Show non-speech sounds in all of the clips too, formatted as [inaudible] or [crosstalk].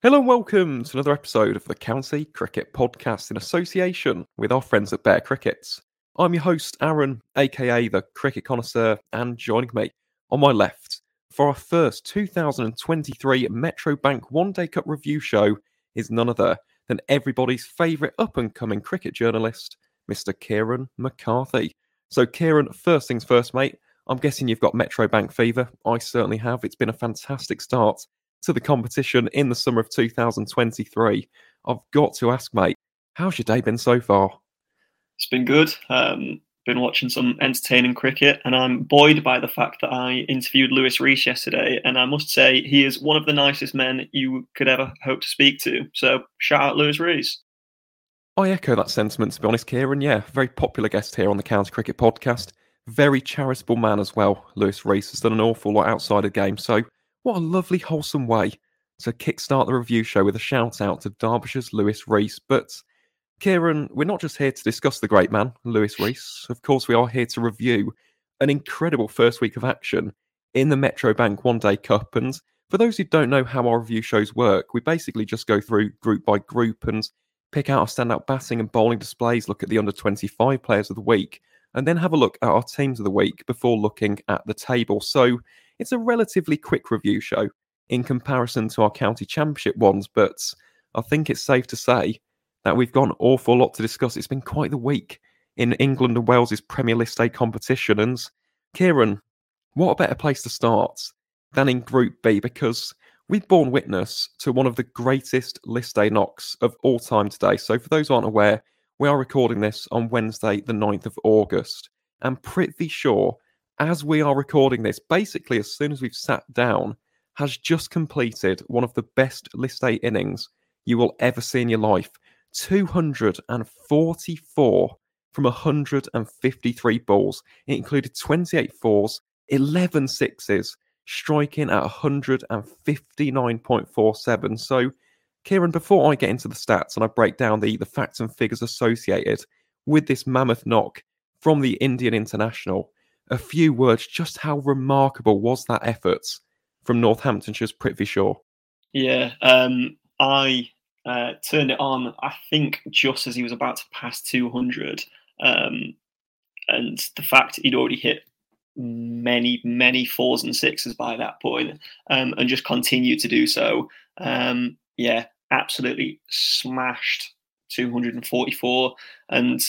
Hello and welcome to another episode of the County Cricket Podcast in association with our friends at Bear Crickets. I'm your host, Aaron, aka the Cricket Connoisseur, and joining me on my left for our first 2023 Metro Bank One Day Cup review show is none other than everybody's favourite up and coming cricket journalist, Mr. Ciaran McCarthy. So, Ciaran, first things first, mate. I'm guessing you've got Metro Bank fever. I certainly have. It's been a fantastic start to the competition in the summer of 2023. I've got to ask, mate, how's your day been so far? It's been good. Um, been watching some entertaining cricket, and I'm buoyed by the fact that I interviewed Luis Reece yesterday, and I must say he is one of the nicest men you could ever hope to speak to. So shout out Luis Reece. I echo that sentiment, to be honest, Ciaran. Yeah, very popular guest here on the County Cricket Podcast. Very charitable man as well. Luis Reece has done an awful lot outside of the game, so what a lovely, wholesome way to kickstart the review show with a shout out to Derbyshire's Luis Reece. But, Ciaran, we're not just here to discuss the great man, Luis Reece. Of course, we are here to review an incredible first week of action in the Metro Bank One Day Cup. And for those who don't know how our review shows work, we basically just go through group by group and pick out our standout batting and bowling displays, look at the under 25 players of the week, and then have a look at our teams of the week before looking at the table. So, it's a relatively quick review show in comparison to our county championship ones, but I think it's safe to say that we've got an awful lot to discuss. It's been quite the week in England and Wales's Premier List A competition. And Ciaran, what a better place to start than in Group B because we've borne witness to one of the greatest List A knocks of all time today. So, for those aren't aware, we are recording this on Wednesday, the 9th of August. And Prithvi Shaw as we are recording this, basically as soon as we've sat down, has just completed one of the best list A innings you will ever see in your life. 244 from 153 balls. It included 28 fours, 11 sixes, striking at 159.47. So, Ciaran, before I get into the stats and I break down the, the facts and figures associated with this mammoth knock from the Indian international, a few words just how remarkable was that effort from Northamptonshire's Prithvi Shaw? Yeah, um, I uh, turned it on, I think, just as he was about to pass 200. Um, and the fact he'd already hit many, many fours and sixes by that point, um, and just continued to do so. Um, yeah, absolutely smashed 244. And,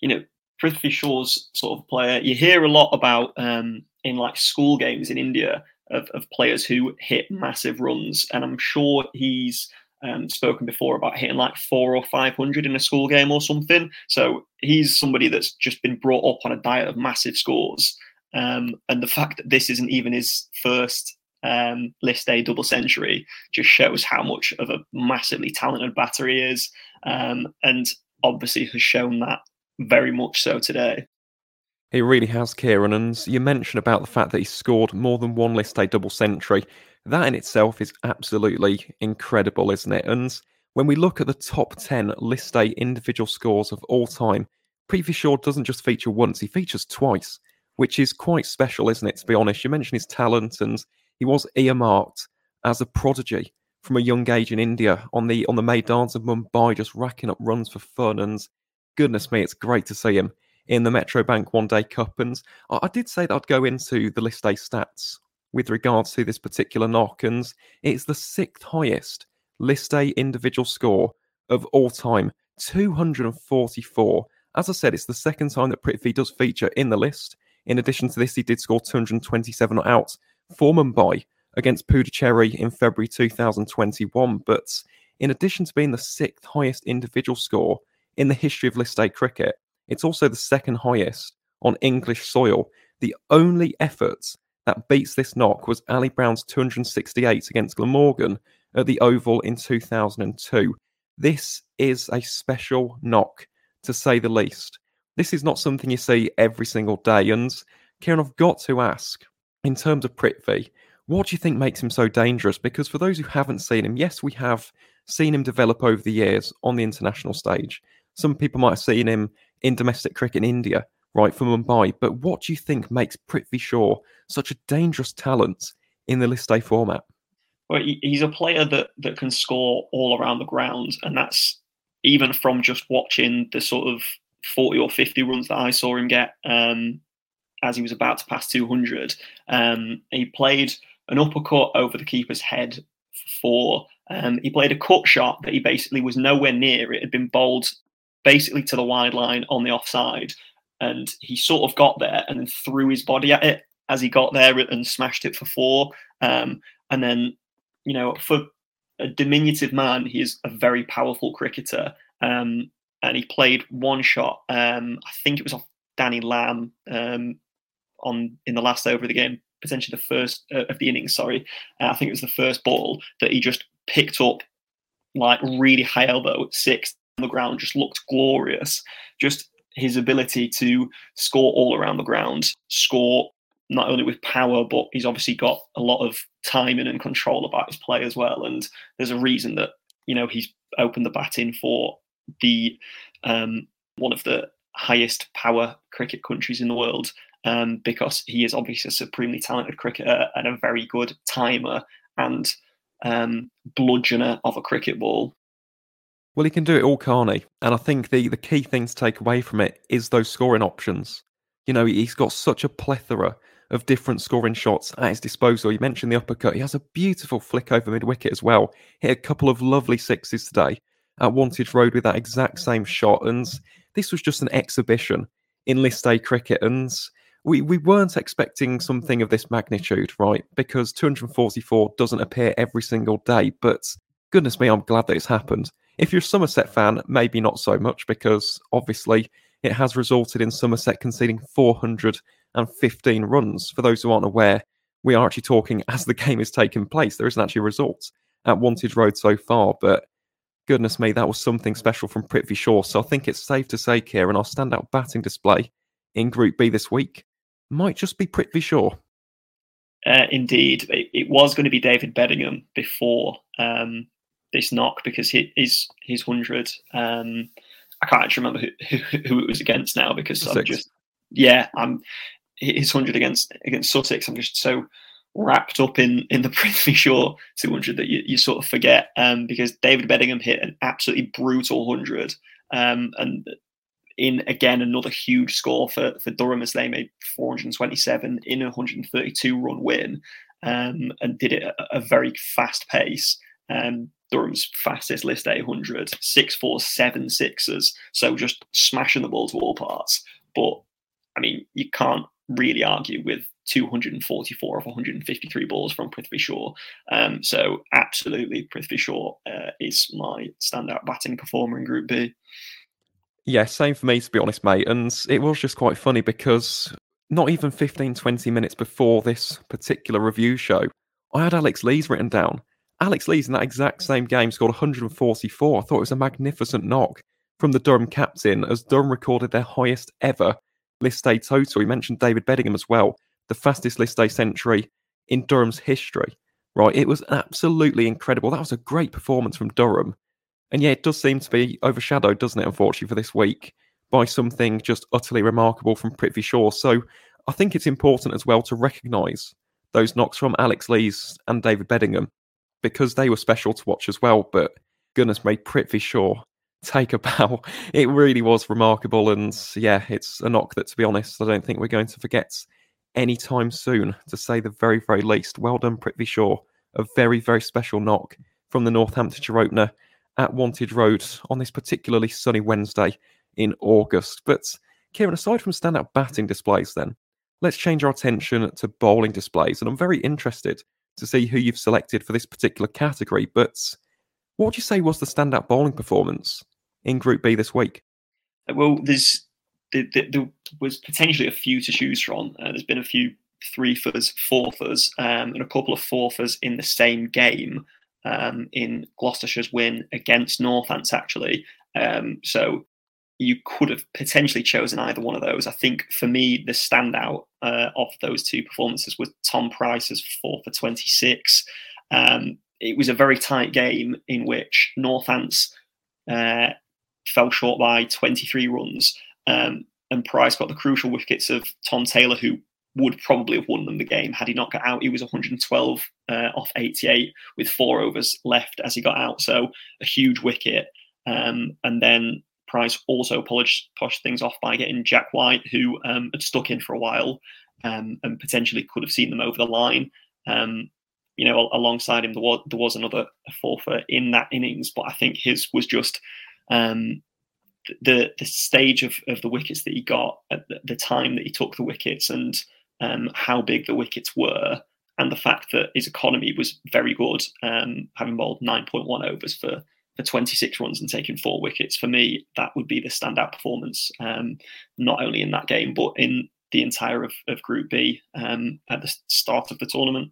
you know, Prithvi Shaw's sort of player. You hear a lot about um, in like school games in India of, of players who hit massive runs, and I'm sure he's um, spoken before about hitting like four or five hundred in a school game or something. So he's somebody that's just been brought up on a diet of massive scores. Um, and the fact that this isn't even his first um, list A double century just shows how much of a massively talented batter he is, um, and obviously has shown that very much so today. He really has, Ciaran. And you mentioned about the fact that he scored more than one List A double century. That in itself is absolutely incredible, isn't it? And when we look at the top 10 List A individual scores of all time, Prithvi Shaw doesn't just feature once, he features twice, which is quite special, isn't it? To be honest, you mentioned his talent, and he was earmarked as a prodigy from a young age in India on the on the Maidans of Mumbai, just racking up runs for fun. And goodness me, it's great to see him in the Metro Bank One Day Cup. And I, did say that I'd go into the list A stats with regards to this particular knock, and it's the sixth highest list A individual score of all time 244. As I said, it's the second time that Prithvi does feature in the list. In addition to this, he did score 227 out for Mumbai against Puducherry in February 2021. But in addition to being the sixth highest individual score in the history of List A cricket. It's also the second highest on English soil. The only effort that beats this knock was Ali Brown's 268 against Glamorgan at the Oval in 2002. This is a special knock, to say the least. This is not something you see every single day. And Ciaran, I've got to ask, in terms of Prithvi, what do you think makes him so dangerous? Because for those who haven't seen him, yes, we have seen him develop over the years on the international stage. Some people might have seen him in domestic cricket in India, right, for Mumbai. But what do you think makes Prithvi Shaw such a dangerous talent in the List A format? Well, he's a player that that can score all around the ground, and that's even from just watching the sort of 40 or 50 runs that I saw him get um, as he was about to pass 200. Um, he played an uppercut over the keeper's head for. Um, he played a cut shot that he basically was nowhere near. It had been bowled basically to the wide line on the offside, and he sort of got there and then threw his body at it as he got there and smashed it for four. Um, and then, you know, for a diminutive man, he is a very powerful cricketer. Um, and he played one shot. Um, I think it was off Danny Lamb um, on in the last over of the game, potentially the first uh, of the innings. Sorry, uh, I think it was the first ball that he just picked up like really high elbow six the ground. Just looked glorious. Just his ability to score all around the ground, score not only with power, but he's obviously got a lot of timing and control about his play as well. And there's a reason that you know he's opened the batting for the um, one of the highest power cricket countries in the world um, because he is obviously a supremely talented cricketer and a very good timer and um, bludgeoner of a cricket ball. Well, he can do it all, can't? And I think the, the key thing to take away from it is those scoring options. You know, he's got such a plethora of different scoring shots at his disposal. You mentioned the uppercut. He has a beautiful flick over mid wicket as well. Hit a couple of lovely sixes today at Wantage Road with that exact same shot. And this was just an exhibition in list A cricket. And we, we weren't expecting something of this magnitude, right? Because 244 doesn't appear every single day. But goodness me, I'm glad that it's happened. If you're a Somerset fan, maybe not so much, because obviously it has resulted in Somerset conceding 415 runs. For those who aren't aware, we are actually talking [laughs] as the game is taking place. There isn't actually results at Wantage Road so far, but goodness me, that was something special from Prithvi Shaw. So I think it's safe to say, Ciaran, our standout batting display in Group B this week might just be Prithvi Shaw. Uh, indeed, it, it, was going to be David Bedingham before um, this knock because his his hundred. Um, I can't actually remember who, who, who it was against now because Sussex. I'm just yeah, I'm his hundred against against Sussex. I'm just so wrapped up in in the [laughs] Prithvi Shaw 200 that you, you sort of forget um, because David Bedingham hit an absolutely brutal 100 um, and in again another huge score for for Durham as they made 427 in a 132 run win um, and did it at a very fast pace. Um, Durham's fastest list A 100, six four seven sixes, so just smashing the ball to all parts. But I mean, you can't really argue with 244 of 153 balls from Prithvi Shaw. Um, so absolutely, Prithvi Shaw uh, is my standout batting performer in Group B. Yeah, same for me to be honest, mate. And it was just quite funny because not even 15, 20 minutes before this particular review show, I had Alex Lees written down. Alex Lees in that exact same game scored 144. I thought it was a magnificent knock from the Durham captain as Durham recorded their highest ever list A total. He mentioned David Bedingham as well the fastest list A century in Durham's history. Right, it was absolutely incredible. That was a great performance from Durham. And yeah, it does seem to be overshadowed, doesn't it, unfortunately, for this week by something just utterly remarkable from Prithvi Shaw. So I think it's important as well to recognise those knocks from Alex Lees and David Bedingham because they were special to watch as well. But goodness me, Prithvi Shaw, take a bow. [laughs] It really was remarkable. And yeah, it's a knock that, to be honest, I don't think we're going to forget anytime soon, to say the very, very least. Well done, Prithvi Shaw. A very, very special knock from the Northamptonshire opener at Wantage Road on this particularly sunny Wednesday in August. But Ciaran, aside from standout batting displays, then let's change our attention to bowling displays. And I'm very interested to see who you've selected for this particular category. But what would you say was the standout bowling performance in Group B this week? Well, there's there, there, was potentially a few to choose from. Uh, there's been a few three fours, four fours, um, and a couple of four fours in the same game um, in Gloucestershire's win against Northants, actually. Um, so you could have potentially chosen either one of those. I think for me, the standout uh, of those two performances was Tom Price's four for 26. Um, it was a very tight game in which Northants uh, fell short by 23 runs. Um, and Price got the crucial wickets of Tom Taylor, who would probably have won them the game had he not got out. He was 112 uh, off 88 with four overs left as he got out, so a huge wicket. Um, and then Price also polished, things off by getting Jack White, who um, had stuck in for a while um, and potentially could have seen them over the line. Um, you know, alongside him, there was, there was another fourfer in that innings, but I think his was just um, the the stage of, of the wickets that he got at the, the time that he took the wickets and um, how big the wickets were, and the fact that his economy was very good, um, having bowled 9.1 overs for for 26 runs and taking four wickets. For me, that would be the standout performance, um, not only in that game but in the entire of, of Group B um, at the start of the tournament.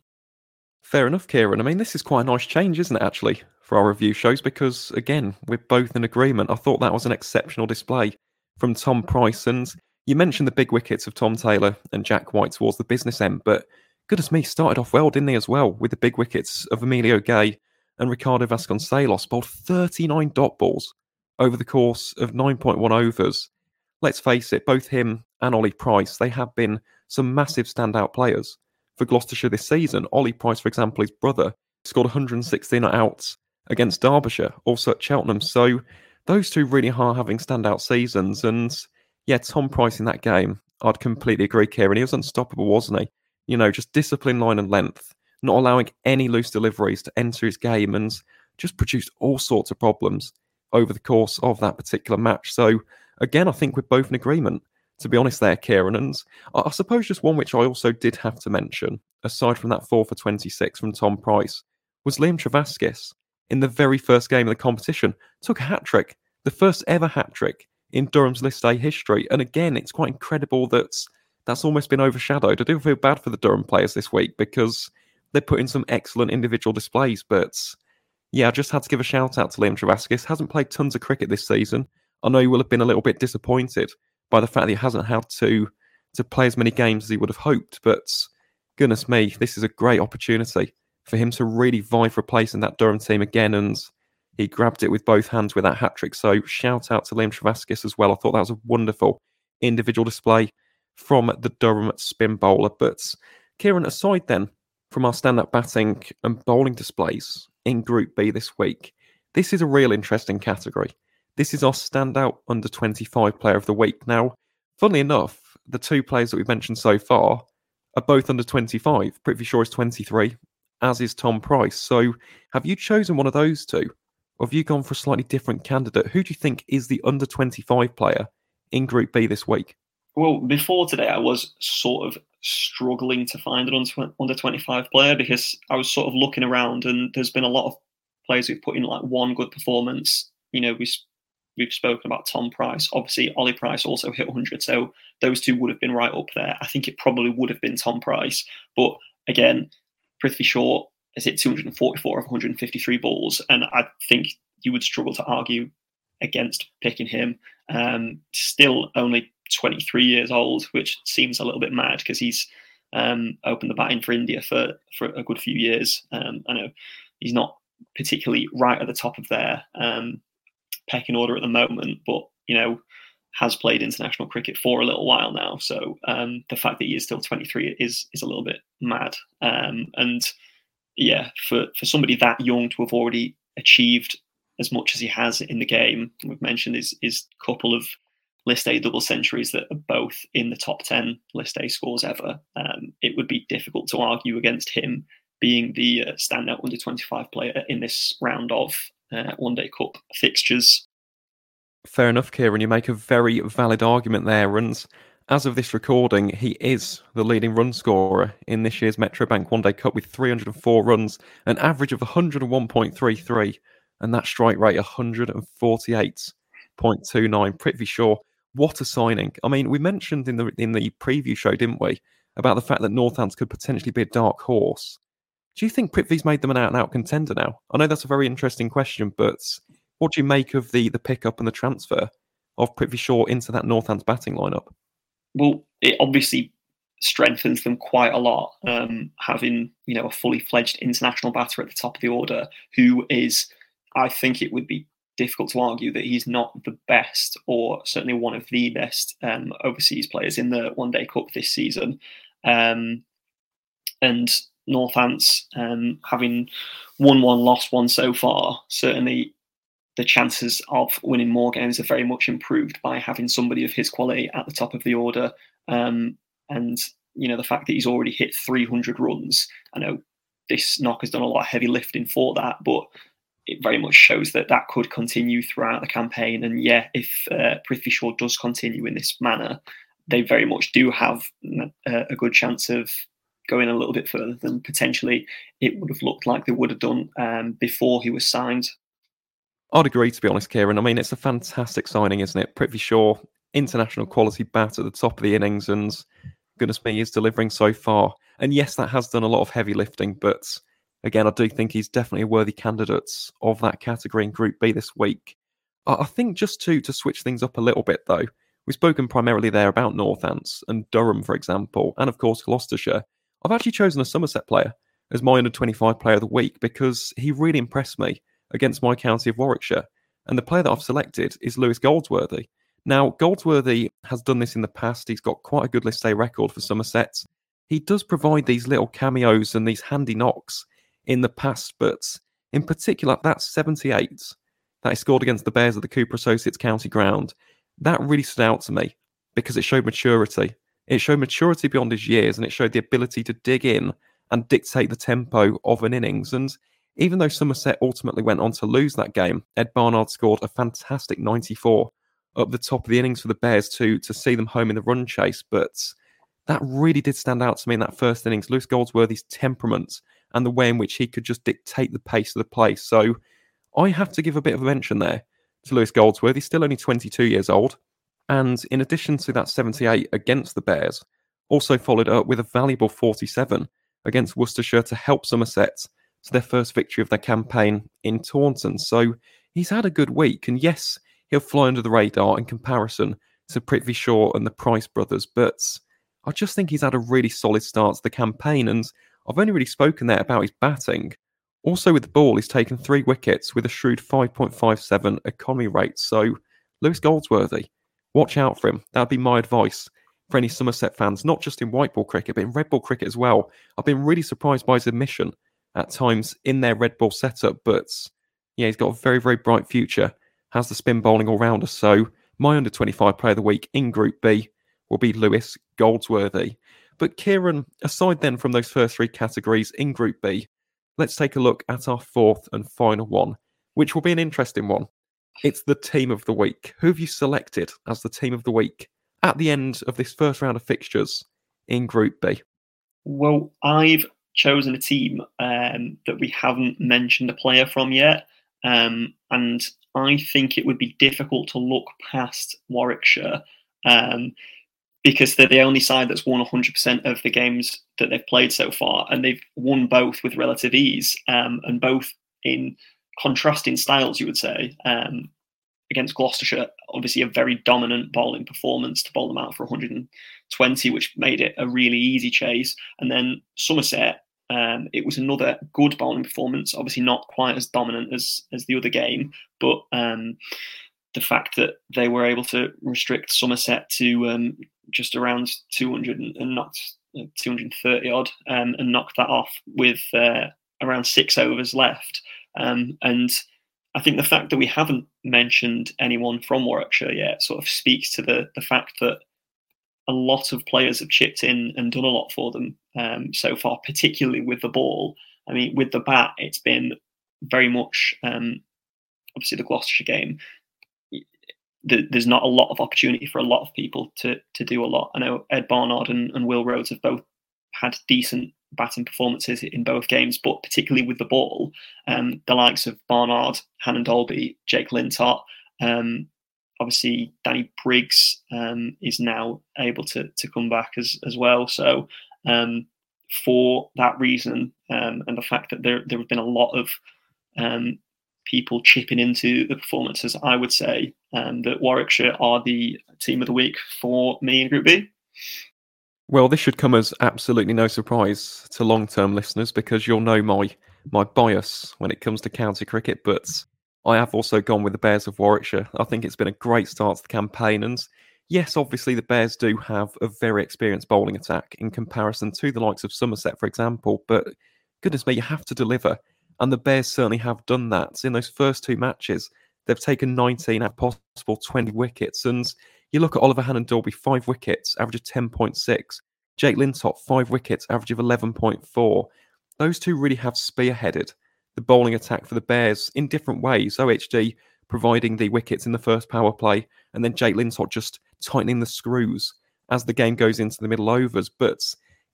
Fair enough, Ciaran. I mean, this is quite a nice change, isn't it, actually, for our review shows? Because, again, we're both in agreement. I thought that was an exceptional display from Tom Price. And you mentioned the big wickets of Tom Taylor and Jack White towards the business end, but goodness me, started off well, didn't he, as well, with the big wickets of Emilio Gay and Ricardo Vasconcelos, bowled 39 dot balls over the course of 9.1 overs. Let's face it, both him and Ollie Price, they have been some massive standout players for Gloucestershire this season. Ollie Price, for example, his brother, scored 116 outs against Derbyshire, also at Cheltenham. So those two really are having standout seasons. And yeah, Tom Price in that game, I'd completely agree, Ciaran. He was unstoppable, wasn't he? You know, just discipline, line, and length, not allowing any loose deliveries to enter his game, and just produced all sorts of problems over the course of that particular match. So, again, I think we're both in agreement to be honest, there, Ciaran. And I suppose just one which I also did have to mention, aside from that four for 26 from Tom Price, was Liam Trevaskis in the very first game of the competition. Took a hat trick, the first ever hat trick in Durham's List A history. And again, it's quite incredible that that's almost been overshadowed. I do feel bad for the Durham players this week because they put in some excellent individual displays. But yeah, I just had to give a shout out to Liam Trevaskis. Hasn't played tons of cricket this season. I know he will have been a little bit disappointed by the fact that he hasn't had to to play as many games as he would have hoped. But goodness me, this is a great opportunity for him to really vie for a place in that Durham team again. And he grabbed it with both hands with that hat trick. So shout out to Liam Trevaskis as well. I thought that was a wonderful individual display from the Durham spin bowler. But Ciaran, aside then from our stand up batting and bowling displays in Group B this week, this is a real interesting category. This is our standout under 25 player of the week. Now, funnily enough, the two players that we've mentioned so far are both under 25. Prithvi Shaw is 23, as is Tom Price. So, have you chosen one of those two? Or have you gone for a slightly different candidate? Who do you think is the under 25 player in Group B this week? Well, before today, I was sort of struggling to find an under 25 player because I was sort of looking around and there's been a lot of players who've put in like one good performance. You know, we we've spoken about Tom Price. Obviously, Ollie Price also hit 100, so those two would have been right up there. I think it probably would have been Tom Price, but again, Prithvi Shaw has hit 244 of 153 balls, and I think you would struggle to argue against picking him. Um, still only 23 years old, which seems a little bit mad because he's um, opened the batting for India for for a good few years. Um, I know he's not particularly right at the top of their um, pecking order at the moment, but you know has played international cricket for a little while now. So um, the fact that he is still 23 is is a little bit mad. Um, and yeah, for for somebody that young to have already achieved as much as he has in the game, we've mentioned his his couple of List A double centuries that are both in the top 10 List A scores ever. Um, it would be difficult to argue against him being the uh, standout under 25 player in this round of uh, One Day Cup fixtures. Fair enough, Ciaran. You make a very valid argument there. And as of this recording, he is the leading run scorer in this year's Metro Bank One Day Cup with 304 runs, an average of 101.33, and that strike rate 148.29. Prithvi Shaw, what a signing! I mean, we mentioned in the in the preview show, didn't we, about the fact that Northants could potentially be a dark horse. Do you think Prithvi's made them an out and out contender now? I know that's a very interesting question, but what do you make of the the pickup and the transfer of Prithvi Shaw into that Northants batting lineup? Well, it obviously strengthens them quite a lot, um, having you know a fully fledged international batter at the top of the order, who is, I think it would be difficult to argue that he's not the best or certainly one of the best um, overseas players in the One Day Cup this season. Um, and Northants, um, having won one, lost one so far, certainly the chances of winning more games are very much improved by having somebody of his quality at the top of the order. Um, and you know the fact that he's already hit 300 runs. I know this knock has done a lot of heavy lifting for that, but it very much shows that that could continue throughout the campaign. And yeah, if uh, Prithvi Shaw does continue in this manner, they very much do have a, good chance of going a little bit further than potentially it would have looked like they would have done um, before he was signed. I'd agree, to be honest, Ciaran. I mean, it's a fantastic signing, isn't it? Prithvi Shaw, international quality bat at the top of the innings, and goodness me, he's delivering so far. And yes, that has done a lot of heavy lifting, but again, I do think he's definitely a worthy candidate of that category in Group B this week. I think just to to switch things up a little bit, though, we've spoken primarily there about Northants and Durham, for example, and of course Gloucestershire. I've actually chosen a Somerset player as my under 25 player of the week because he really impressed me against my county of Warwickshire. And the player that I've selected is Lewis Goldsworthy. Now, Goldsworthy has done this in the past. He's got quite a good list A record for Somerset. He does provide these little cameos and these handy knocks in the past, but in particular, that 78 that he scored against the Bears at the Cooper Associates County Ground, that really stood out to me because it showed maturity. It showed maturity beyond his years and it showed the ability to dig in and dictate the tempo of an innings. And even though Somerset ultimately went on to lose that game, Ed Barnard scored a fantastic 94 up the top of the innings for the Bears to to see them home in the run chase. But that really did stand out to me in that first innings. Lewis Goldsworthy's temperament and the way in which he could just dictate the pace of the play. So I have to give a bit of a mention there to Lewis Goldsworthy. He's still only 22 years old. And in addition to that 78 against the Bears, also followed up with a valuable 47 against Worcestershire to help Somerset to their first victory of their campaign in Taunton. So he's had a good week. And yes, he'll fly under the radar in comparison to Prithvi Shaw and the Price brothers. But I just think he's had a really solid start to the campaign. And I've only really spoken there about his batting. Also, with the ball, he's taken three wickets with a shrewd 5.57 economy rate. So, Lewis Goldsworthy, watch out for him. That'd be my advice for any Somerset fans, not just in white ball cricket, but in red ball cricket as well. I've been really surprised by his admission at times in their red ball setup, but yeah, he's got a very, very bright future. Has the spin bowling all rounder. So, my under 25 player of the week in Group B will be Lewis Goldsworthy. But Ciaran, aside then from those first three categories in Group B, let's take a look at our fourth and final one, which will be an interesting one. It's the team of the week. Who have you selected as the team of the week at the end of this first round of fixtures in Group B? Well, I've chosen a team um, that we haven't mentioned a player from yet. Um, and I think it would be difficult to look past Warwickshire um, because they're the only side that's won 100% of the games that they've played so far, and they've won both with relative ease, um, and both in contrasting styles, you would say. Um, against Gloucestershire, obviously a very dominant bowling performance to bowl them out for 120, which made it a really easy chase. And then Somerset, um, it was another good bowling performance, obviously not quite as dominant as as the other game, but um, the fact that they were able to restrict Somerset to um, just around 200 and not uh, 230 odd um, and knocked that off with uh, around six overs left. Um, and I think the fact that we haven't mentioned anyone from Warwickshire yet sort of speaks to the the fact that a lot of players have chipped in and done a lot for them um, so far, particularly with the ball. I mean, with the bat, it's been very much um, obviously the Gloucestershire game there's not a lot of opportunity for a lot of people to to do a lot. I know Ed Barnard and, and Will Rhodes have both had decent batting performances in both games, but particularly with the ball, um, the likes of Barnard, Hannon-Dalby, Jake Lintott, um, obviously Danny Briggs um, is now able to to come back as as well. So um, for that reason, um, and the fact that there there have been a lot of um, people chipping into the performances, I would say um, that Warwickshire are the team of the week for me in Group B. Well, this should come as absolutely no surprise to long-term listeners because you'll know my my bias when it comes to county cricket. But I have also gone with the Bears of Warwickshire. I think it's been a great start to the campaign, and yes, obviously the Bears do have a very experienced bowling attack in comparison to the likes of Somerset, for example, but goodness me, you have to deliver. And the Bears certainly have done that. In those first two matches, they've taken 19 out of possible 20 wickets. And you look at Oliver Hannon-Dalby, five wickets, average of 10.6. Jake Lintott, five wickets, average of 11.4. Those two really have spearheaded the bowling attack for the Bears in different ways. OHD providing the wickets in the first power play, and then Jake Lintott just tightening the screws as the game goes into the middle overs. But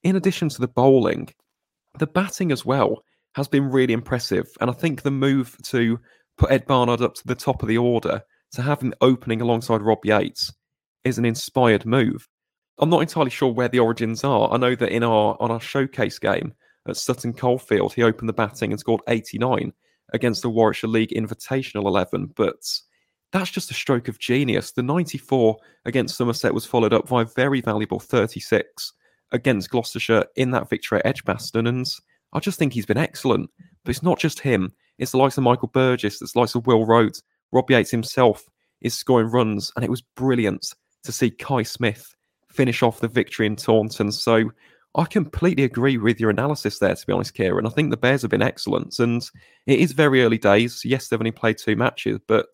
in addition to the bowling, the batting as well has been really impressive. And I think the move to put Ed Barnard up to the top of the order, to have him opening alongside Rob Yates, is an inspired move. I'm not entirely sure where the origins are. I know that in our on our showcase game at Sutton Coldfield, he opened the batting and scored 89 against the Warwickshire League Invitational 11, but that's just a stroke of genius. The 94 against Somerset was followed up by a very valuable 36 against Gloucestershire in that victory at Edgbaston, and I just think he's been excellent. But it's not just him; it's the likes of Michael Burgess, it's the likes of Will Rhodes, Rob Yates himself is scoring runs, and it was brilliant to see Kai Smith finish off the victory in Taunton. So I completely agree with your analysis there, to be honest, Ciaran. I think the Bears have been excellent, and it is very early days. Yes, they've only played two matches, but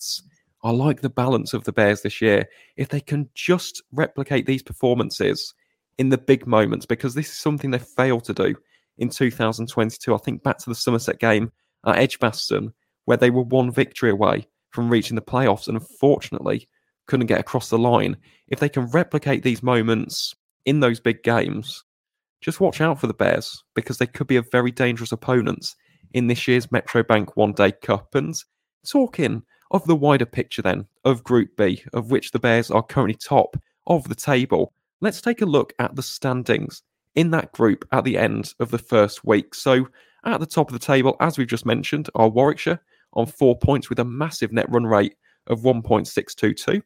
I like the balance of the Bears this year. If they can just replicate these performances in the big moments, because this is something they failed to do in 2022. I think back to the Somerset game at Edgbaston, where they were one victory away from reaching the playoffs, and unfortunately couldn't get across the line. If they can replicate these moments in those big games, just watch out for the Bears because they could be a very dangerous opponent in this year's Metro Bank One Day Cup. And talking of the wider picture then of Group B, of which the Bears are currently top of the table, let's take a look at the standings in that group at the end of the first week. So at the top of the table, as we've just mentioned, are Warwickshire on four points with a massive net run rate of 1.622.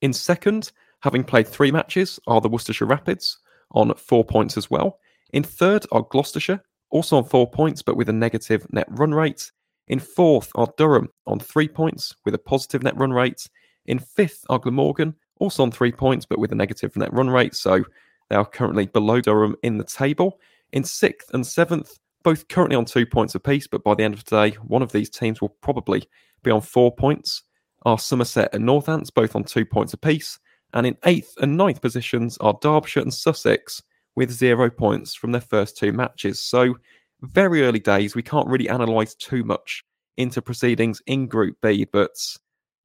In second, having played three matches, are the Worcestershire Rapids on four points as well. In third are Gloucestershire, also on four points, but with a negative net run rate. In fourth are Durham on three points with a positive net run rate. In fifth are Glamorgan, also on three points, but with a negative net run rate. So they are currently below Durham in the table. In sixth and seventh, both currently on two points apiece, but by the end of today, one of these teams will probably be on four points. Are Somerset and Northants, both on two points apiece. And in eighth and ninth positions are Derbyshire and Sussex with zero points from their first two matches. So, very early days. We can't really analyse too much into proceedings in Group B, but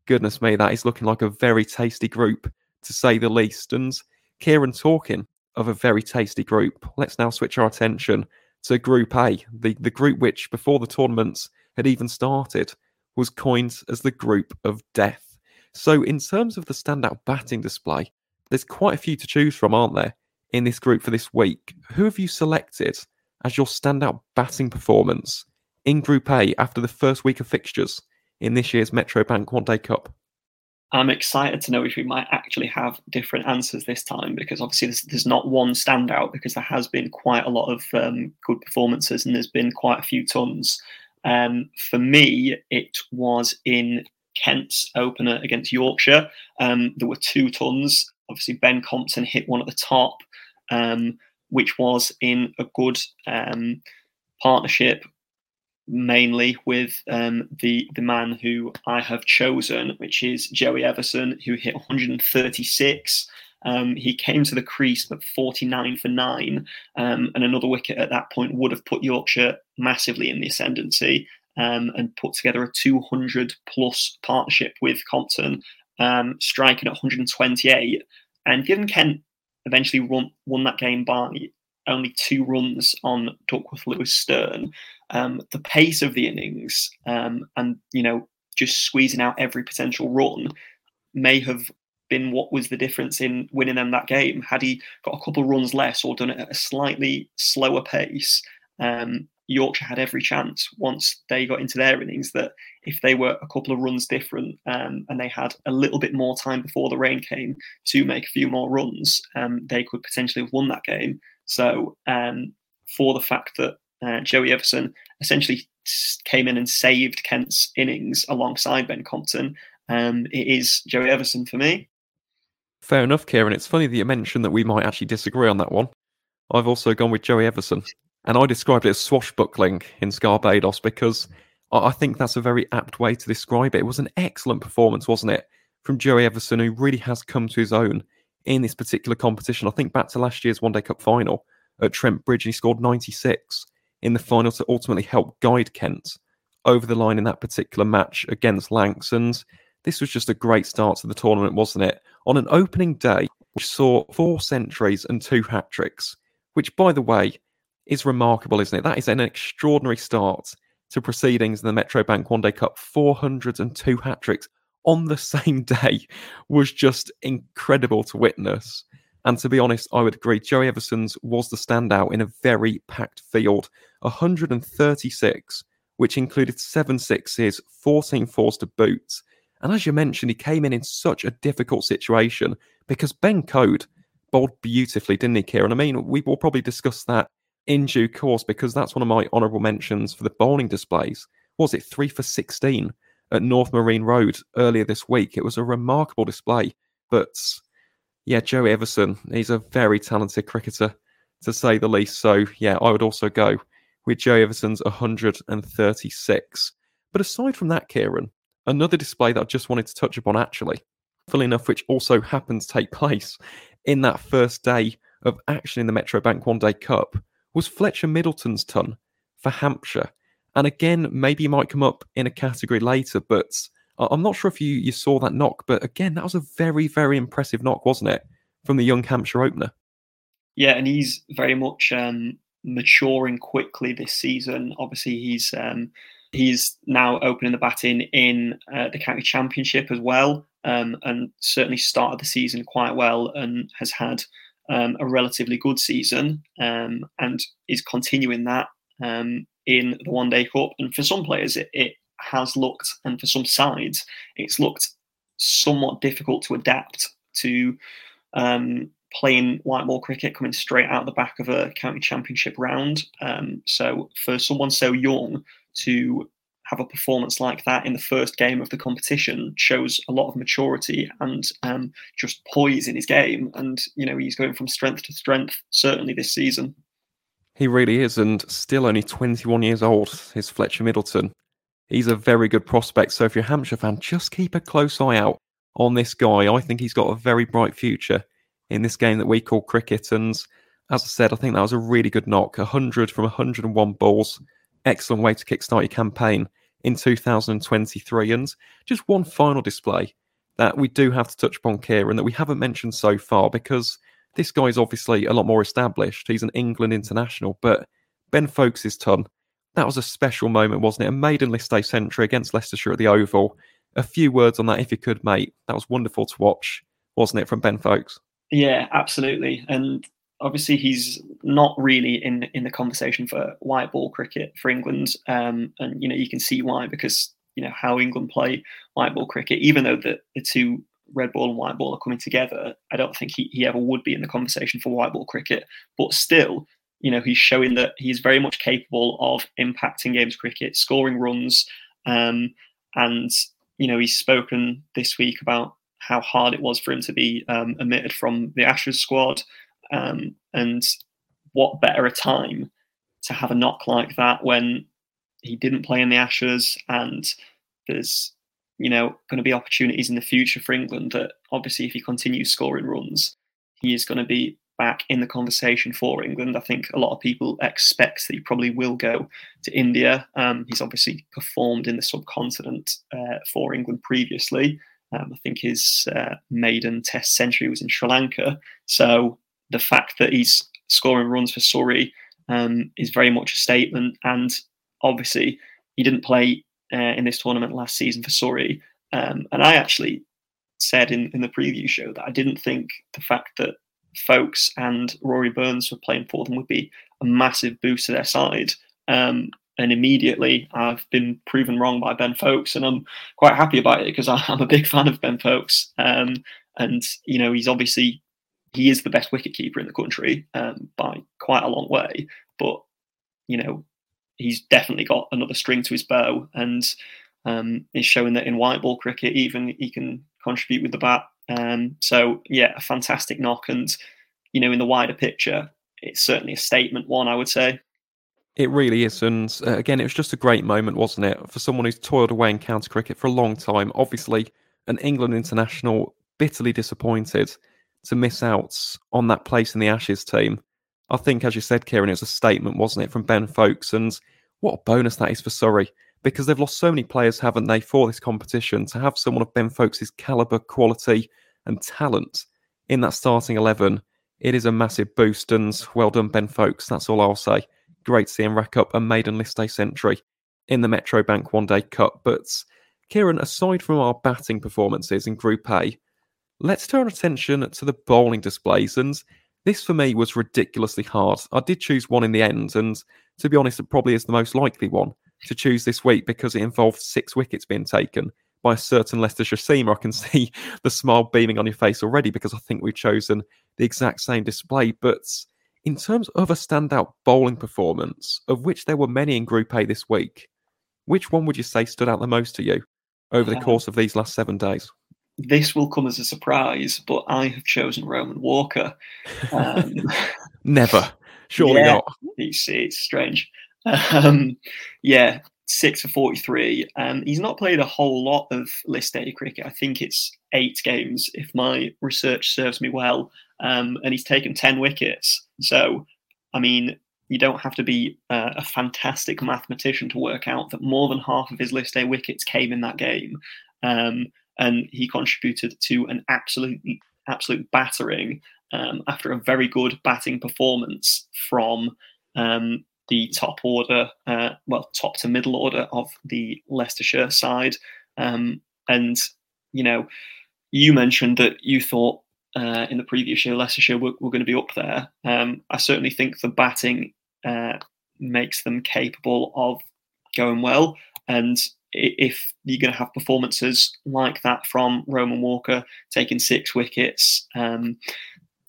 goodness me, that is looking like a very tasty group, to say the least. And Ciaran talking of a very tasty group, let's now switch our attention to Group A, the, the group which, before the tournaments had even started, was coined as the group of death. So, in terms of the standout batting display, there's quite a few to choose from, aren't there, in this group for this week? Who have you selected as your standout batting performance in Group A after the first week of fixtures in this year's Metro Bank One Day Cup? I'm excited to know if we might actually have different answers this time because obviously there's, there's not one standout because there has been quite a lot of um, good performances and there's been quite a few tons. Um, for me, it was in Kent's opener against Yorkshire. Um, there were two tons. Obviously, Ben Compton hit one at the top, um, which was in a good um, partnership, mainly with um, the the man who I have chosen, which is Joey Evison, who hit 136. Um, he came to the crease at 49 for nine, um, and another wicket at that point would have put Yorkshire massively in the ascendancy um, and put together a 200 plus partnership with Compton, um, striking at 128. And given Kent eventually won, won that game by only two runs on Duckworth Lewis Stern, um, the pace of the innings um, and, you know, just squeezing out every potential run may have been what was the difference in winning them that game. Had he got a couple of runs less or done it at a slightly slower pace, um, Yorkshire had every chance once they got into their innings that if they were a couple of runs different um, and they had a little bit more time before the rain came to make a few more runs, um, they could potentially have won that game. So, um, for the fact that uh, Joey Evison essentially came in and saved Kent's innings alongside Ben Compton, um, it is Joey Evison for me. Fair enough, Ciaran. It's funny that you mentioned that we might actually disagree on that one. I've also gone with Joey Evison, and I described it as swashbuckling in Scarbados because I think that's a very apt way to describe it. It was an excellent performance, wasn't it, from Joey Evison, who really has come to his own in this particular competition. I think back to last year's One Day Cup final at Trent Bridge, and he scored 96 in the final to ultimately help guide Kent over the line in that particular match against Lancs. And this was just a great start to the tournament, wasn't it? On an opening day, which saw four centuries and two hat tricks, which, by the way, is remarkable, isn't it? That is an extraordinary start to proceedings in the Metro Bank One Day Cup. 402 hat tricks on the same [laughs] day was just incredible to witness. And to be honest, I would agree. Joey Evison's was the standout in a very packed field. 136, which included seven sixes, 14 fours to boot, and as you mentioned, he came in in such a difficult situation because Ben Coad bowled beautifully, didn't he, Ciaran? I mean, we will probably discuss that in due course because that's one of my honourable mentions for the bowling displays. Was it three for 16 at North Marine Road earlier this week? It was a remarkable display. But yeah, Joe Evison, he's a very talented cricketer to say the least. So yeah, I would also go with Joe Evison's 136. But aside from that, Ciaran, Another display that I just wanted to touch upon, actually, funnily enough, which also happened to take [laughs] place in that first day of action in the Metro Bank One Day Cup, was Fletcha Middleton's ton for Hampshire. And again, maybe he might come up in a category later, but I'm not sure if you, you saw that knock. But again, that was a very, very impressive knock, wasn't it, from the young Hampshire opener? Yeah, and he's very much um, maturing quickly this season. Obviously, he's um, He's now opening the batting in uh, the county championship as well, um, and certainly started the season quite well and has had um, a relatively good season um, and is continuing that um, in the One Day Cup. And for some players, it, it has looked, and for some sides, it's looked somewhat difficult to adapt to um, playing white ball cricket coming straight out the back of a county championship round. Um, so for someone so young to have a performance like that in the first game of the competition shows a lot of maturity and um, just poise in his game. And you know he's going from strength to strength certainly this season. He really is, and still only 21 years old. Is Fletcha Middleton? He's a very good prospect. So if you're a Hampshire fan, just keep a close eye out on this guy. I think he's got a very bright future in this game that we call cricket. And as I said, I think that was a really good knock. 100 from 101 balls excellent way to kickstart your campaign in 2023. And just one final display that we do have to touch upon, Ciaran, that we haven't mentioned so far because this guy is obviously a lot more established. He's an England international, but Ben Foakes' ton, that was a special moment, wasn't it? A maiden list A century against Leicestershire at the Oval. A few words on that, if you could, mate. That was wonderful to watch, wasn't it, from Ben Foakes? Yeah, absolutely. And obviously he's not really in in the conversation for white ball cricket for England, um, and you know you can see why because you know how England play white ball cricket, even though the the two red ball and white ball are coming together, I don't think he, he ever would be in the conversation for white ball cricket. But still, you know, he's showing that he's very much capable of impacting games cricket, scoring runs, um, and you know he's spoken this week about how hard it was for him to be um, omitted from the Ashes squad. Um, and what better a time to have a knock like that when he didn't play in the Ashes and there's you know going to be opportunities in the future for England that obviously if he continues scoring runs he is going to be back in the conversation for England. I think a lot of people expect that he probably will go to India. Um, he's obviously performed in the subcontinent uh, for England previously. Um, I think his uh, maiden Test century was in Sri Lanka. So the fact that he's scoring runs for Surrey um, is very much a statement. And obviously, he didn't play uh, in this tournament last season for Surrey. Um, and I actually said in, in the preview show that I didn't think the fact that Foakes and Rory Burns were playing for them would be a massive boost to their side. Um, and immediately I've been proven wrong by Ben Foakes, and I'm quite happy about it because [laughs] I'm a big fan of Ben Foakes. Um, and you know he's obviously he is the best wicketkeeper in the country um, by quite a long way. But you know, he's definitely got another string to his bow, and um, is showing that in white ball cricket, even he can contribute with the bat Um, so yeah, a fantastic knock, and you know, in the wider picture, it's certainly a statement one, I would say. It really is, and uh, again, it was just a great moment, wasn't it, for someone who's toiled away in county cricket for a long time. Obviously, an England international, bitterly disappointed to miss out on that place in the Ashes team. I think, as you said, Ciaran, it was a statement, wasn't it, from Ben Foakes? And what a bonus that is for Surrey because they've lost so many players, haven't they, for this competition. To have someone of Ben Foakes' calibre, quality, and talent in that starting 11, it is a massive boost. And well done, Ben Foakes. That's all I'll say. Great to see him rack up a maiden list A century in the Metro Bank One Day Cup. But Ciaran, aside from our batting performances in Group A, let's turn attention to the bowling displays. And this for me was ridiculously hard. I did choose one in the end, and to be honest, it probably is the most likely one to choose this week because it involved six wickets being taken by a certain Leicestershire seamer. I can [laughs] see the smile beaming on your face already because I think we've chosen the exact same display. But in terms of a standout bowling performance, of which there were many in Group A this week, which one would you say stood out the most to you over the uh, course of these last seven days? This will come as a surprise, but I have chosen Roman Walker. Um, [laughs] Never. Surely yeah, not. It's, it's strange. Um, yeah, six for 43. Um, he's not played a whole lot of list A cricket. I think it's eight games, if my research serves me well. Um, and he's taken 10 wickets. So, I mean, you don't have to be uh, a fantastic mathematician to work out that more than half of his list A wickets came in that game. Um, and he contributed to an absolute absolute battering um, after a very good batting performance from um, the top order, uh, well, top to middle order of the Leicestershire side. Um, and you know, you mentioned that you thought uh, in the previous year Leicestershire were, were going to be up there. Um, I certainly think the batting uh, makes them capable of going well. And if you're going to have performances like that from Roman Walker taking six wickets, um,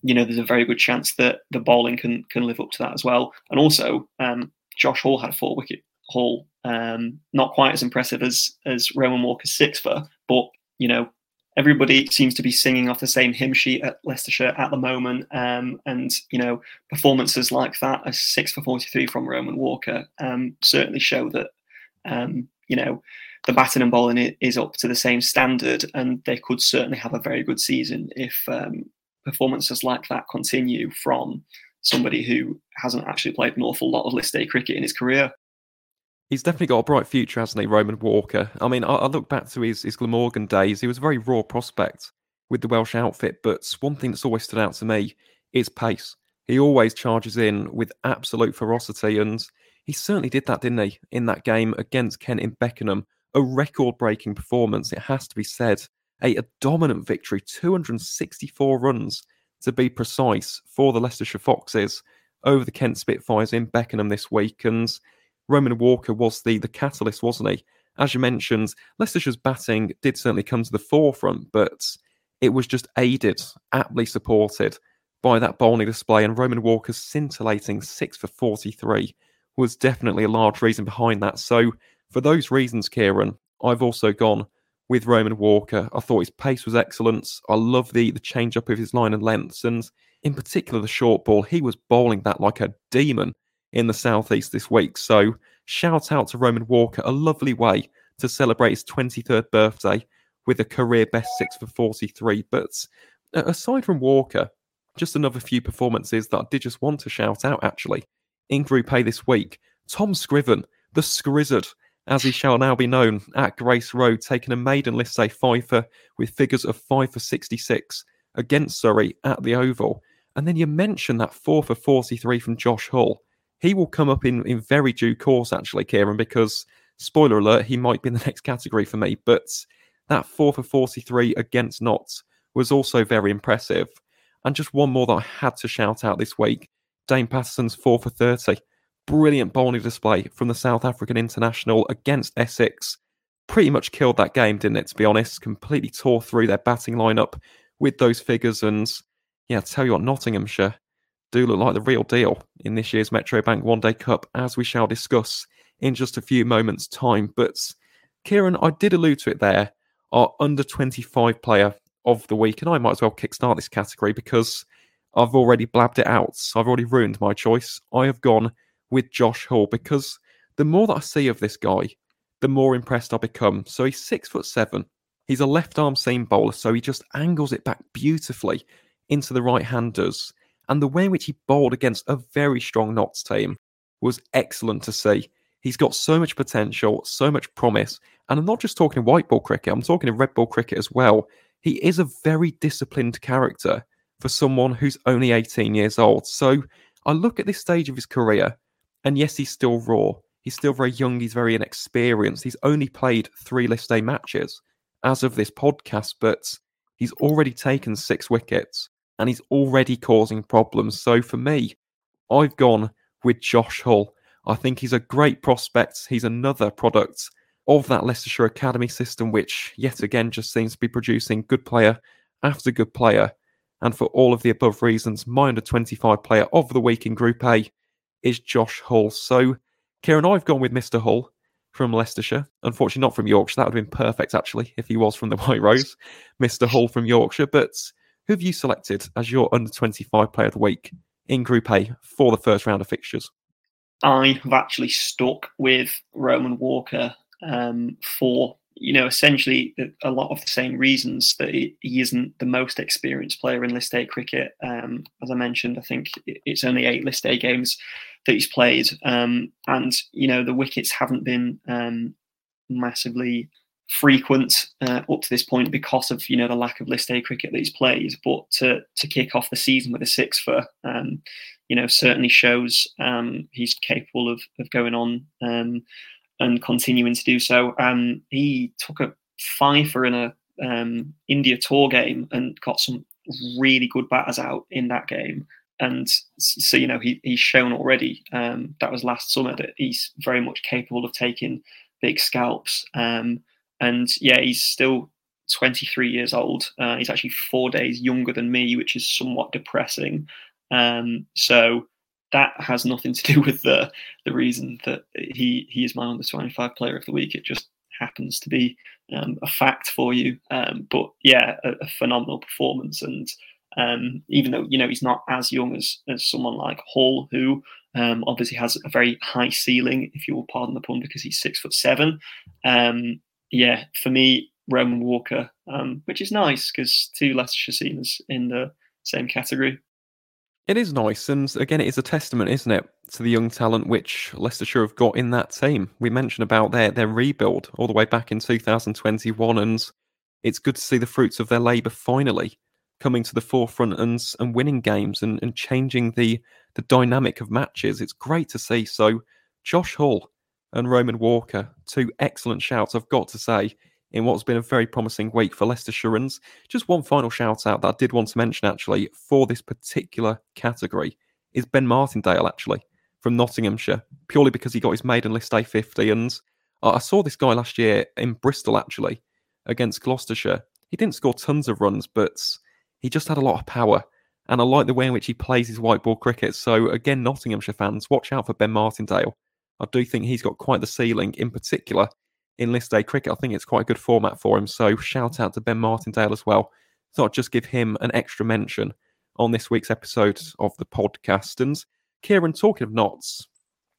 you know there's a very good chance that the bowling can can live up to that as well. And also, um, Josh Hull had a four wicket haul, um, not quite as impressive as as Roman Walker's six for, but you know everybody seems to be singing off the same hymn sheet at Leicestershire at the moment. Um, and, you know, performances like that, a six for 43 from Roman Walker, um, certainly show that, um, you know, the batting and bowling is up to the same standard, and they could certainly have a very good season if um, performances like that continue from somebody who hasn't actually played an awful lot of list A cricket in his career. He's definitely got a bright future, hasn't he, Roman Walker? I mean, I, I look back to his, his Glamorgan days. He was a very raw prospect with the Welsh outfit, but one thing that's always stood out to me is pace. He always charges in with absolute ferocity, and he certainly did that, didn't he, in that game against Kent in Beckenham? A record breaking performance, it has to be said. A, a dominant victory, 264 runs to be precise, for the Leicestershire Foxes over the Kent Spitfires in Beckenham this week. And Roman Walker was the, the catalyst, wasn't he? As you mentioned, Leicestershire's batting did certainly come to the forefront, but it was just aided, aptly supported by that bowling display. And Roman Walker's scintillating 6 for 43 was definitely a large reason behind that. So, for those reasons, Ciaran, I've also gone with Roman Walker. I thought his pace was excellent. I love the the change up of his line and lengths, and in particular the short ball. He was bowling that like a demon in the southeast this week. So shout out to Roman Walker, a lovely way to celebrate his 23rd birthday with a career best six for 43. But aside from Walker, just another few performances that I did just want to shout out actually. In Group A this week, Tom Scriven, the Scrizzard, as he shall now be known, at Grace Road, taking a maiden list A fifer with figures of 5 for 66 against Surrey at the Oval. And then you mentioned that 4 for 43 from Josh Hull. He will come up in, in very due course, actually, Ciaran, because, spoiler alert, he might be in the [laughs] next category for me. But that 4 for 43 against Notts was also very impressive. And just one more that I had to shout out this week Dane Paterson's 4 for 30 brilliant bowling display from the South African international against Essex. Pretty much killed that game, didn't it? To be honest, completely tore through their batting lineup with those figures. And yeah, I tell you what, Nottinghamshire do look like the real deal in this year's Metro Bank One Day Cup, as we shall discuss in just a few moments' time. But Ciaran, I did allude to it there. Our under 25 player of the week, and I might as well kickstart this category because I've already blabbed it out. I've already ruined my choice. I have gone with Josh Hull because the more that I see of this guy, the more impressed I become. So he's six foot seven. He's a left arm seam bowler, so he just angles it back beautifully into the right handers. And the way in which he bowled against a very strong Notts team was excellent to see. He's got so much potential, so much promise. And I'm not just talking white ball cricket, I'm talking in red ball cricket as well. He is a very disciplined character for someone who's only 18 years old. So I look at this stage of his career, and yes, he's still raw. He's still very young, he's very inexperienced. He's only played three list A matches as of this podcast, but he's already taken six wickets and he's already causing problems. So for me, I've gone with Josh Hull. I think he's a great prospect. He's another product of that Leicestershire Academy system, which yet again just seems to be producing good player after good player. And for all of the above reasons, my under 25 player of the week in Group A is Josh Hull. So, Ciaran, I've gone with Mr. Hull from Leicestershire. Unfortunately, not from Yorkshire. That would have been perfect, actually, if he was from the [laughs] White Rose. Mr. Hull from Yorkshire. But who have you selected as your under 25 player of the week in Group A for the first round of fixtures? I have actually stuck with Roman Walker um, for you know essentially a lot of the same reasons that he isn't the most experienced player in List A cricket. Um, as I mentioned, I think it's only eight List A games that he's played, um, and you know the wickets haven't been um, massively frequent uh, up to this point because of you know the lack of List A cricket that he's played. But to to kick off the season with a six for um, you know certainly shows um, he's capable of of going on um, and continuing to do so. Um, he took a fifer in a um, India tour game and got some really good batters out in that game. And so you know he, he's shown already um, that was last summer that he's very much capable of taking big scalps. Um, and yeah, he's still 23 years old. Uh, he's actually four days younger than me, which is somewhat depressing. Um, so that has nothing to do [laughs] with the the reason that he he is my under 25 player of the week. It just happens to be um, a fact for you. Um, but yeah, a, a, phenomenal performance. And um, even though you know he's not as young as as someone like Hull, who um, obviously has a very high ceiling, if you will pardon the pun, because he's six foot seven. Um, yeah, for me, Roman Walker, um, which is nice because two Leicestershire seniors in the same category. It is nice, and again, it is a testament, isn't it, to the young talent which Leicestershire have got in that team. We mentioned about their their rebuild all the way back in 2021, and it's good to see the fruits of their labour finally coming to the forefront and and winning games and, and changing the the dynamic of matches. It's great to see. So, Josh Hull and Roman Walker, two excellent shouts, I've got to say, in what's been a very promising week for Leicestershireans. Just one final shout out that I did want to mention actually for this particular category is Ben Martindale actually from Nottinghamshire, purely because he got his maiden list A 50. And I saw this guy last year in Bristol actually against Gloucestershire. He didn't score tons of runs, but he just had a lot of power. And I like the way in which he plays his white ball cricket. So, again, Nottinghamshire fans, watch out for Ben Martindale. I do think he's got quite the ceiling, in particular in List A cricket. I think it's quite a good format for him. So shout out to Ben Martindale as well. Thought I'd just give him an extra mention on this week's episode of the podcast. And Ciaran, talking of Notts,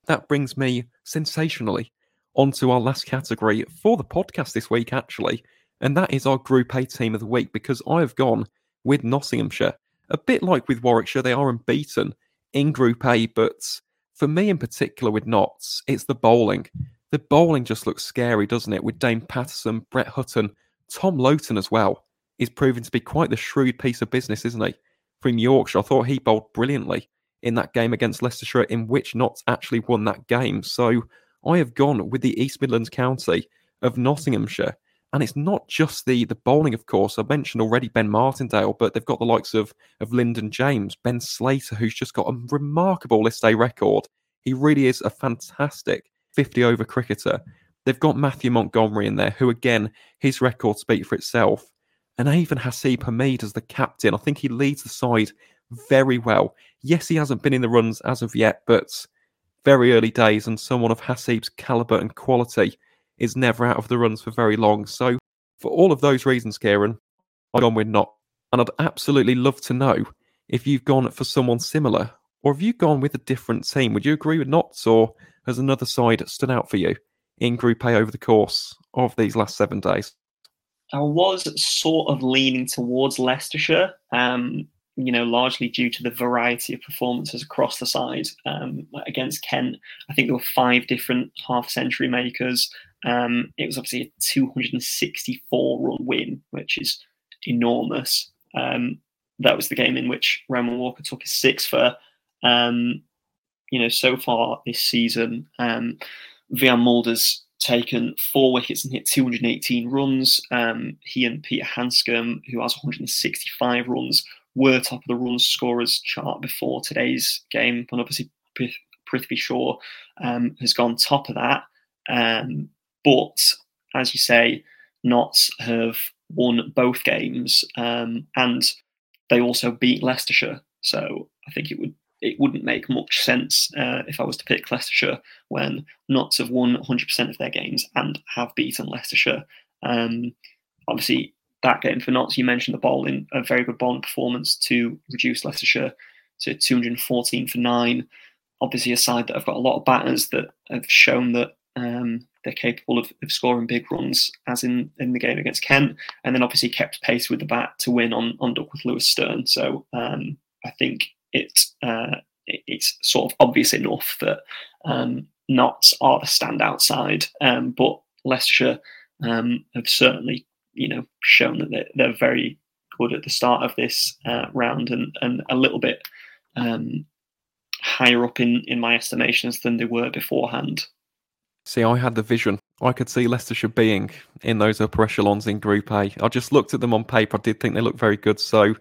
that brings me sensationally onto our last category for the podcast this week, actually. And that is our Group A team of the week because I have gone with Nottinghamshire. A bit like with Warwickshire, they are unbeaten in Group A, but for me in particular with Notts, it's the bowling. The bowling just looks scary, doesn't it? With Dane Paterson, Brett Hutton, Tom Lowton as well. He's proving to be quite the shrewd piece of business, isn't he? From Yorkshire, I thought he bowled brilliantly in that game against Leicestershire, in which Notts actually won that game. So I have gone with the East Midlands County of Nottinghamshire. And it's not just the the bowling, of course. I mentioned already Ben Martindale, but they've got the likes of of Lyndon James, Ben Slater, who's just got a remarkable List A record. He really is a fantastic 50 over cricketer. They've got Matthew Montgomery in there, who again, his record speaks for itself. And even Haseeb Hameed as the captain. I think he leads the side very well. Yes, he hasn't been in the runs as of yet, but very early days, and someone of Haseeb's calibre and quality is never out of the runs for very long. So, for all of those reasons, Ciaran, I've gone with not. And I'd absolutely love to know if you've gone for someone similar or have you gone with a different team? Would you agree with Notts or has another side stood out for you in Group A over the course of these last seven days? I was sort of leaning towards Leicestershire, um, you know, largely due to the variety of performances across the side. Um, against Kent, I think there were five different half century makers. Um, it was obviously a 264 run win, which is enormous. Um, that was the game in which Roman Walker took his sixth for. Um, you know, so far this season, um, Wiaan Mulder's taken four wickets and hit 218 runs. Um, he and Peter Handscomb, who has 165 runs, were top of the runs scorers chart before today's game. And obviously, Prithvi Shaw um, has gone top of that. Um, but as you say, Notts have won both games um, and they also beat Leicestershire. So I think it would it wouldn't make much sense uh, if I was to pick Leicestershire when Notts have won 100% of their games and have beaten Leicestershire. Um, obviously, that game for Notts, you mentioned the bowling, a very good bowling performance to reduce Leicestershire to 214 for nine. Obviously, a side that have got a lot of batters that have shown that um, they're capable of, of, scoring big runs, as in, in the game against Kent, and then obviously kept pace with the bat to win on, on Duckworth Lewis Stern. So um, I think it, uh, it's sort of obvious enough that um, are the standout side, um, but Leicestershire um, have certainly, you know, shown that they're, they're very good at the start of this uh, round and, and a little bit um, higher up in, in my estimations than they were beforehand. See, I had the vision. I could see Leicestershire being in those upper echelons in Group A. I just looked at them on paper. I did think they looked very good. So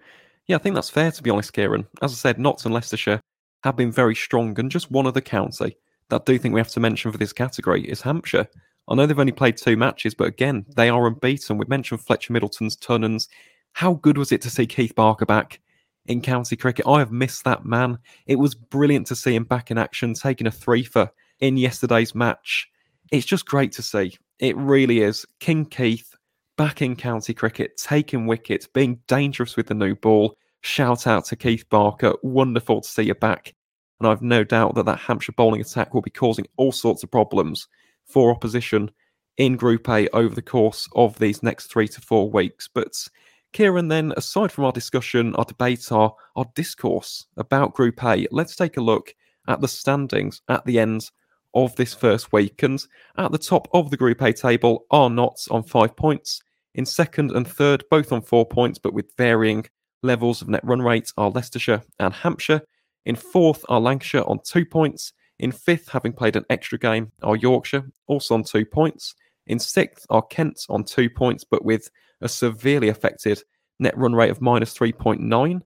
yeah, I think that's fair to be honest, Ciaran. As I said, Notts and Leicestershire have been very strong, and just one other county that I do think we have to mention for this category is Hampshire. I know they've only played two matches, but again, they are unbeaten. We mentioned Fletcha Middleton's Tunnons. How good was it to see Keith Barker back in county cricket? I have missed that man. It was brilliant to see him back in action, taking a three for in yesterday's match. It's just great to see. It really is. King Keith back in county cricket, taking wickets, being dangerous with the new ball. Shout out to Keith Barker. Wonderful to see you back. And I've no doubt that that Hampshire bowling attack will be causing all sorts of problems for opposition in Group A over the course of these next three to four weeks. But Ciaran, then, aside from our discussion, our debate, our, our discourse about Group A, let's take a look at the standings at the end of this first week. And at the top of the Group A table are Notts on five points, in second and third, both on four points, but with varying levels of net run rates, are Leicestershire and Hampshire. In fourth are Lancashire on two points. In fifth, having played an extra game, are Yorkshire, also on two points. In sixth are Kent on two points, but with a severely affected net run rate of minus 3.9.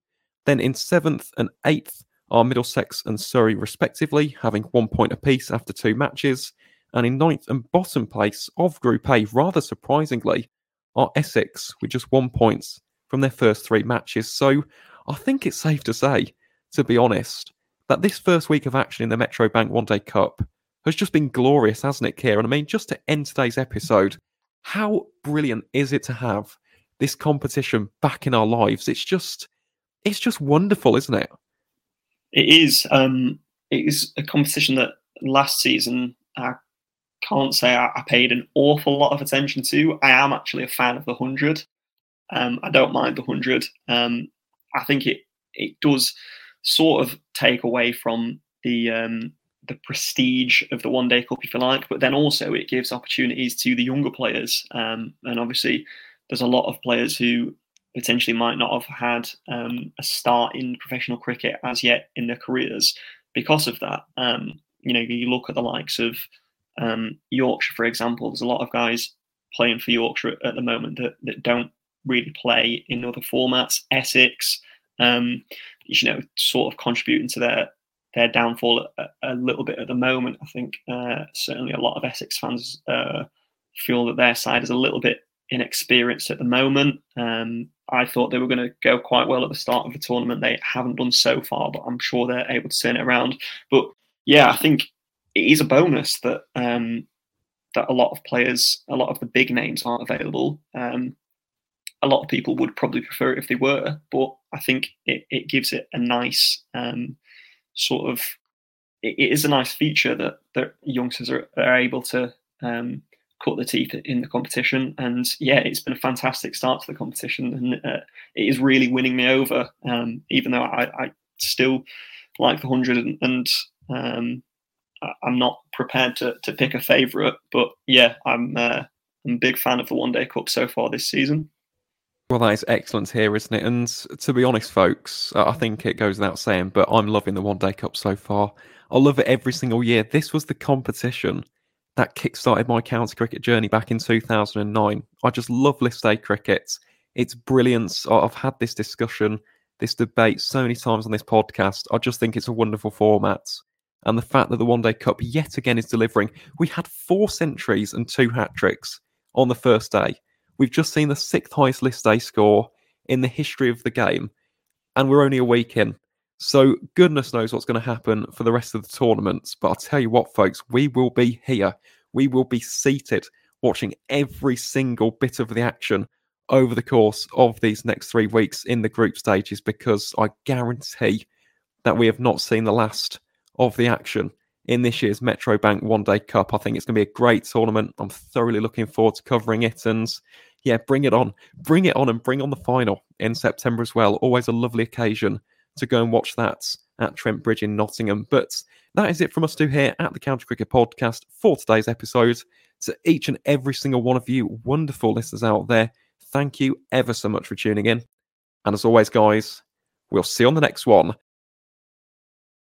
Then in seventh and eighth are Middlesex and Surrey, respectively, having one point apiece after two matches. And in ninth and bottom place of Group A, rather surprisingly, are Essex with just one point from their first three matches. So I think it's safe to say, to be honest, that this first week of action in the Metro Bank One Day Cup has just been glorious, hasn't it, Ciaran? I mean, just to end today's episode, how brilliant is it to have this competition back in our lives? It's just, it's just wonderful, isn't it? It is. Um, it is a competition that last season I can't say I, I, paid an awful lot of attention to. I am actually a fan of the hundred. Um, I don't mind the hundred. Um, I think it it does sort of take away from the um, the prestige of the one day cup, if you like, but then also it gives opportunities to the younger players. Um, and obviously, there's a lot of players who potentially might not have had um, a start in professional cricket as yet in their careers because of that. Um, you know, you look at the likes of um, Yorkshire, for example, there's a lot of guys playing for Yorkshire at the moment that, that don't really play in other formats. Essex, um, you know, sort of contributing to their their downfall a, a little bit at the moment. I think uh, certainly a lot of Essex fans uh, feel that their side is a little bit inexperienced at the moment. Um, I thought they were going to go quite well at the start of the tournament. They haven't done so far, but I'm sure they're able to turn it around. But yeah, I think it is a bonus that um, that a lot of players, a lot of the big names aren't available. Um, a lot of people would probably prefer it if they were, but I think it, it gives it a nice um, sort of it, it is a nice feature that that youngsters are, are able to um, cut the teeth in the competition. And yeah, it's been a fantastic start to the competition, and uh, it is really winning me over. Um, even though I, I, still like the hundred, and, and um, I'm not prepared to to pick a favourite. But yeah, I'm uh, I'm a big fan of the One Day Cup so far this season. Well, that is excellent here, isn't it? And to be honest, folks, I think it goes without saying, but I'm loving the One Day Cup so far. I love it every single year. This was the competition that kick-started my county cricket journey back in 2009. I just love list A cricket. It's brilliant. I've had this discussion, this debate so many times on this podcast. I just think it's a wonderful format. And the fact that the One Day Cup yet again is delivering. We had four centuries and two hat tricks on the first day. We've just seen the sixth highest list A score in the history of the game. And we're only a week in. So goodness knows what's going to happen for the rest of the tournaments. But I'll tell you what, folks, we will be here. We will be seated watching every single bit of the action over the course of these next three weeks in the group stages because I guarantee that we have not seen the last of the action in this year's Metro Bank One Day Cup. I think it's going to be a great tournament. I'm thoroughly looking forward to covering it. And yeah, bring it on. Bring it on and bring on the final in September as well. Always a lovely occasion to go and watch that at Trent Bridge in Nottingham. But that is it from us two here at the County Cricket Podcast for today's episode. To each and every single one of you wonderful listeners out there, thank you ever so much for tuning in. And as always, guys, we'll see you on the next one.